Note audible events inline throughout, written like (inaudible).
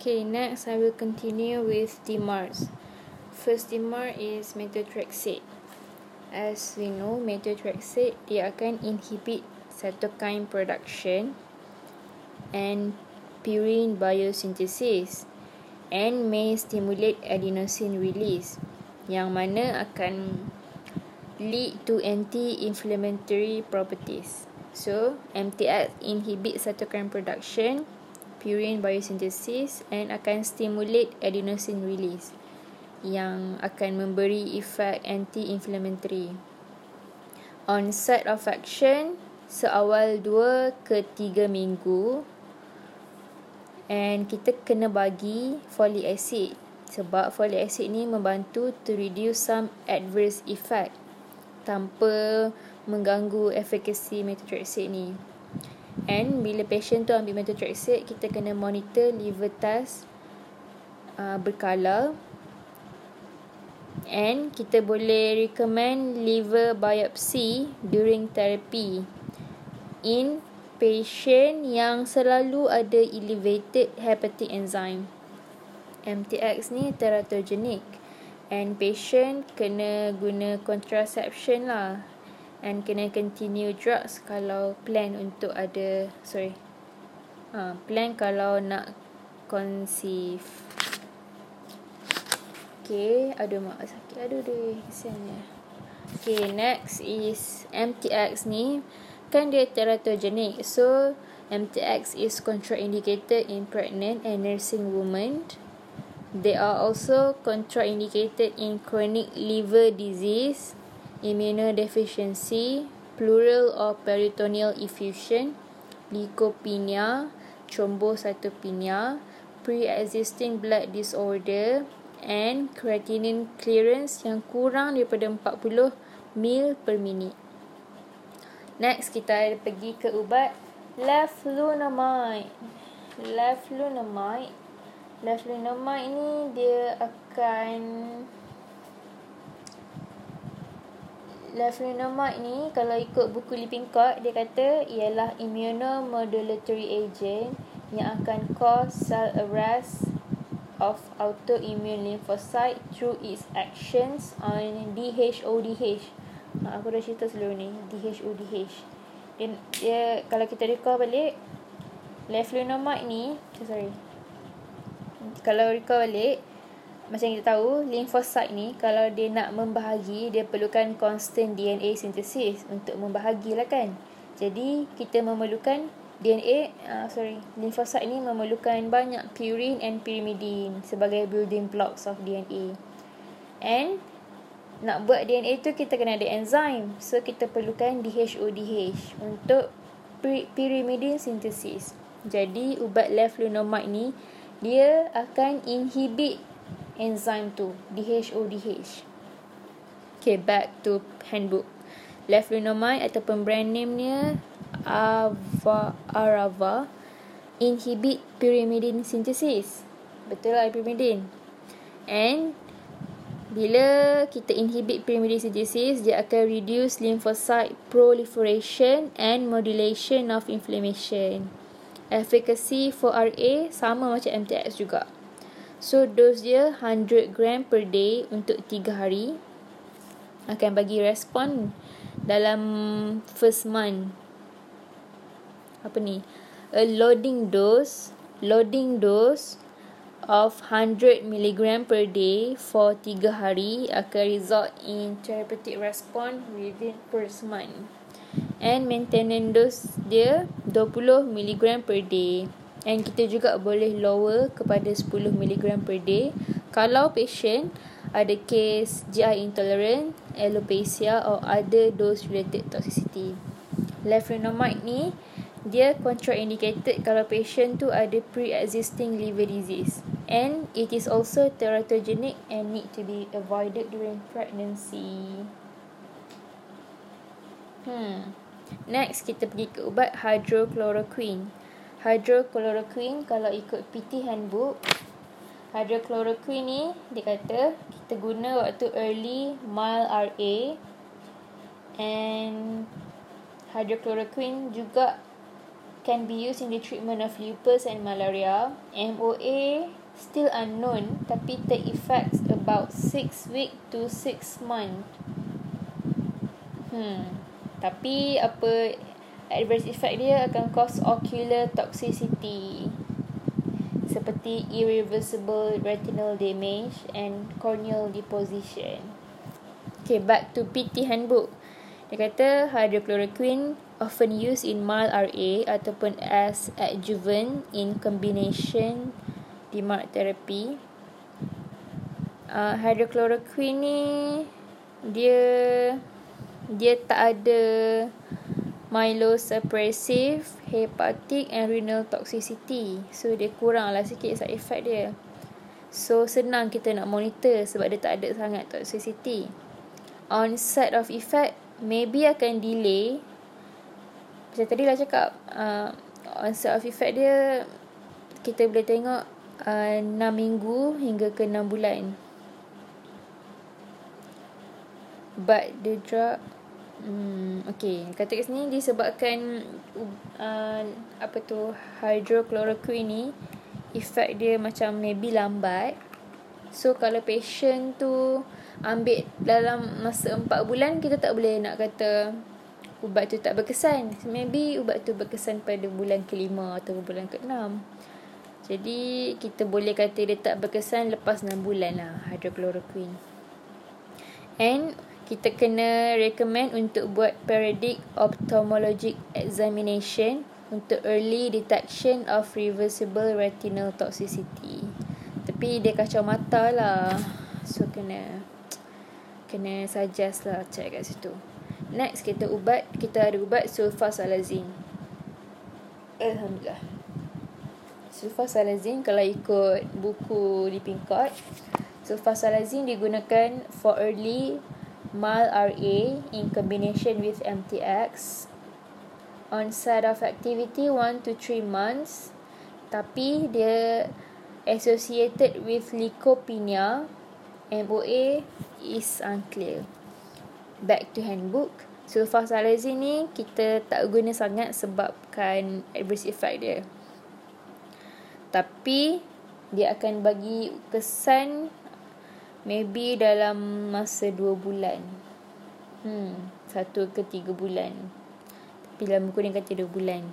Okay, next I will continue with DMARS. First DMAR is methotrexate. As we know, methotrexate dia akan inhibit cytokine production and purine biosynthesis and may stimulate adenosine release yang mana akan lead to anti-inflammatory properties. So, MTX inhibit cytokine production, purine biosynthesis and akan stimulate adenosine release yang akan memberi efek anti-inflammatory. Onset of action seawal 2 ke 3 minggu and kita kena bagi folic acid sebab folic acid ni membantu to reduce some adverse effect tanpa mengganggu efficacy methotrexate ni. And bila patient tu ambil methotrexate, kita kena monitor liver test uh, berkala. And kita boleh recommend liver biopsy during therapy. In patient yang selalu ada elevated hepatic enzyme. MTX ni teratogenic. And patient kena guna contraception lah and kena continue drugs kalau plan untuk ada sorry ha, plan kalau nak conceive Okay, aduh mak sakit. Aduh deh, kesiannya. Okay, next is MTX ni. Kan dia teratogenic. So, MTX is contraindicated in pregnant and nursing women. They are also contraindicated in chronic liver disease, immunodeficiency, pleural or peritoneal effusion, leukopenia, thrombocytopenia, pre-existing blood disorder, and creatinine clearance yang kurang daripada 40 ml per minute. Next, kita pergi ke ubat leflunomide. Leflunomide. Leflunomide ni dia akan Leflunomide ni kalau ikut buku Lippincott dia kata ialah immunomodulatory agent yang akan cause cell arrest of autoimmune lymphocyte through its actions on DHODH. Ha, aku dah cerita sebelum ni, DHODH. Dia, dia kalau kita recall balik, leflunomide ni, sorry. Kalau recall balik, macam kita tahu, lymphocyte ni kalau dia nak membahagi, dia perlukan constant DNA synthesis untuk membahagilah kan. Jadi, kita memerlukan DNA, uh, sorry, lymphocyte ni memerlukan banyak purine and pyrimidine sebagai building blocks of DNA. And nak buat DNA tu kita kena ada enzim. So kita perlukan DHODH untuk pyrimidine synthesis. Jadi ubat leflunomide ni dia akan inhibit enzim tu DHODH. Okay, back to handbook. Leflunomide ataupun brand name-nya Ava, Arava inhibit pyrimidine synthesis. Betul lah pyrimidine. And bila kita inhibit pyrimidine synthesis, dia akan reduce lymphocyte proliferation and modulation of inflammation. Efficacy for RA sama macam MTX juga. So dose dia 100 gram per day untuk 3 hari. Akan bagi respon dalam first month. Apa ni? A loading dose loading dose of 100 mg per day for 3 hari akan result in therapeutic response within first month. And maintenance dose dia 20 mg per day and kita juga boleh lower kepada 10 mg per day kalau patient ada case GI intolerant, alopecia or other dose related toxicity. Leflunomide ni dia contraindicated kalau patient tu ada pre-existing liver disease and it is also teratogenic and need to be avoided during pregnancy. Hmm. Next kita pergi ke ubat hydrochloroquine. Hydrochloroquine kalau ikut PT handbook hydrochloroquine ni dia kata kita guna waktu early mild RA and hydrochloroquine juga can be used in the treatment of lupus and malaria. MOA still unknown tapi take effects about 6 week to 6 month. Hmm. Tapi apa adverse effect dia akan cause ocular toxicity seperti irreversible retinal damage and corneal deposition. Okay, back to PT handbook. Dia kata hydrochloroquine often used in mild RA ataupun as adjuvant in combination DMARD therapy. Uh, hydrochloroquine ni dia dia tak ada myelosuppressive, hepatic and renal toxicity. So dia kurang lah sikit side effect dia. So senang kita nak monitor sebab dia tak ada sangat toxicity. Onset of effect maybe akan delay. Macam tadi lah cakap, uh, onset of effect dia kita boleh tengok uh, 6 minggu hingga ke 6 bulan. But the drug Hmm, okay. Kata kat sini disebabkan uh, apa tu hydrochloroquine ni efek dia macam maybe lambat. So kalau patient tu ambil dalam masa 4 bulan kita tak boleh nak kata ubat tu tak berkesan. So, maybe ubat tu berkesan pada bulan kelima atau bulan keenam. Jadi kita boleh kata dia tak berkesan lepas 6 bulan lah hydrochloroquine. And kita kena recommend untuk buat periodic ophthalmologic examination untuk early detection of reversible retinal toxicity. Tapi dia kacau mata lah. So kena kena suggest lah check kat situ. Next kita ubat, kita ada ubat sulfasalazine. Alhamdulillah. Sulfasalazine kalau ikut buku di Pinkot, sulfasalazine digunakan for early mild RA in combination with MTX. Onset of activity 1 to 3 months. Tapi dia associated with leukopenia. MOA is unclear. Back to handbook. Sulfasalazine ni kita tak guna sangat sebabkan adverse effect dia. Tapi dia akan bagi kesan Maybe dalam masa dua bulan. Hmm, satu ke tiga bulan. Tapi dalam buku ni kata dua bulan.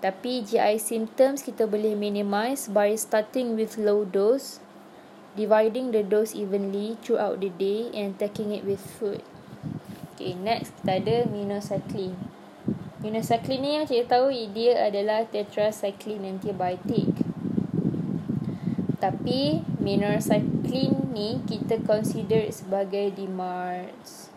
Tapi GI symptoms kita boleh minimize by starting with low dose, dividing the dose evenly throughout the day and taking it with food. Okay, next kita ada minocycline. Minocycline ni yang cikgu tahu dia adalah tetracycline antibiotic. Tapi minocycline ni kita consider sebagai DMARDs.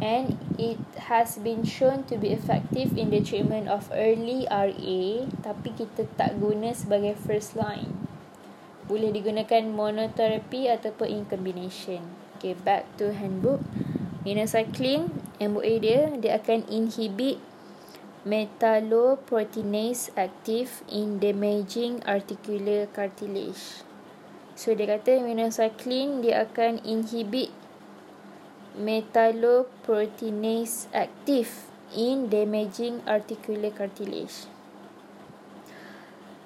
And it has been shown to be effective in the treatment of early RA tapi kita tak guna sebagai first line. Boleh digunakan monotherapy ataupun in combination. Okay, back to handbook. Minocycline, MOA dia, dia akan inhibit metalloproteinase active in damaging articular cartilage. So dia kata minocycline dia akan inhibit metalloproteinase active in damaging articular cartilage.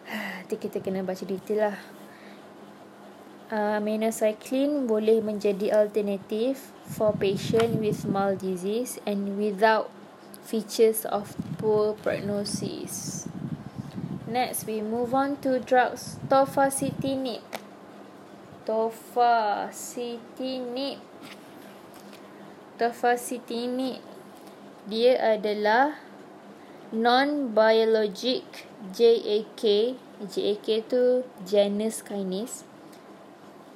(sighs) Nanti kita kena baca detail lah. Uh, minocycline boleh menjadi alternatif for patient with mild disease and without features of poor prognosis. Next, we move on to drugs tofacitinib. Tofacitinib. Tofacitinib. Dia adalah non-biologic JAK. JAK tu genus kinase.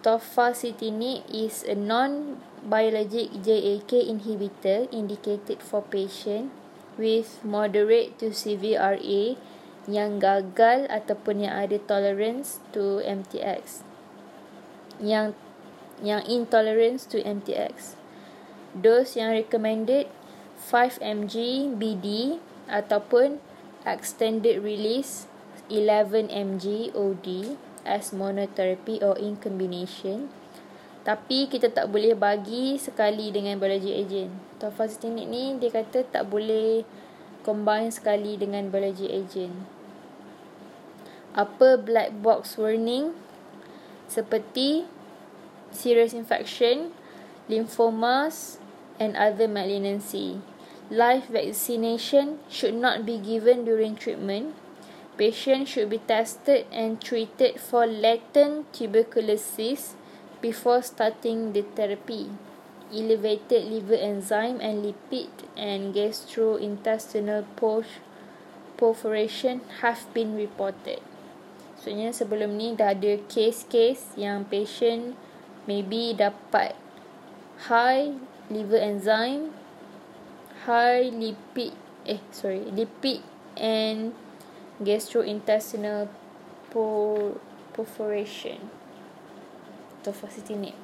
Tofacitinib is a non-biologic JAK inhibitor indicated for patient with moderate to severe RA yang gagal ataupun yang ada tolerance to MTX. Yang yang intolerance to MTX. Dose yang recommended 5 mg BD ataupun extended release 11 mg OD as monotherapy or in combination. Tapi kita tak boleh bagi sekali dengan biologic agent. Tofacitinib ni dia kata tak boleh combine sekali dengan biology agent. Apa black box warning seperti serious infection, lymphomas and other malignancy. Live vaccination should not be given during treatment. Patient should be tested and treated for latent tuberculosis before starting the therapy. Elevated liver enzyme and lipid and gastrointestinal perforation have been reported. Maksudnya sebelum ni dah ada case-case yang patient maybe dapat high liver enzyme, high lipid, eh sorry, lipid and gastrointestinal perforation. Tofacitinib.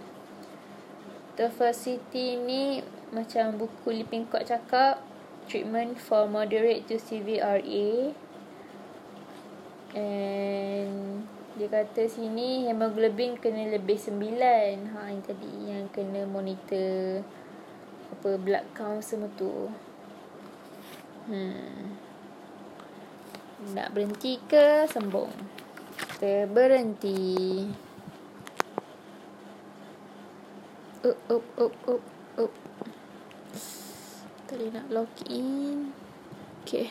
Tofacitinib ni macam buku Lipin Kok cakap treatment for moderate to severe RA And dia kata sini hemoglobin kena lebih sembilan. Ha yang tadi yang kena monitor apa blood count semua tu. Hmm. Nak berhenti ke sambung? Kita berhenti. Up, up, up, up, up. Tadi nak log in. Okay.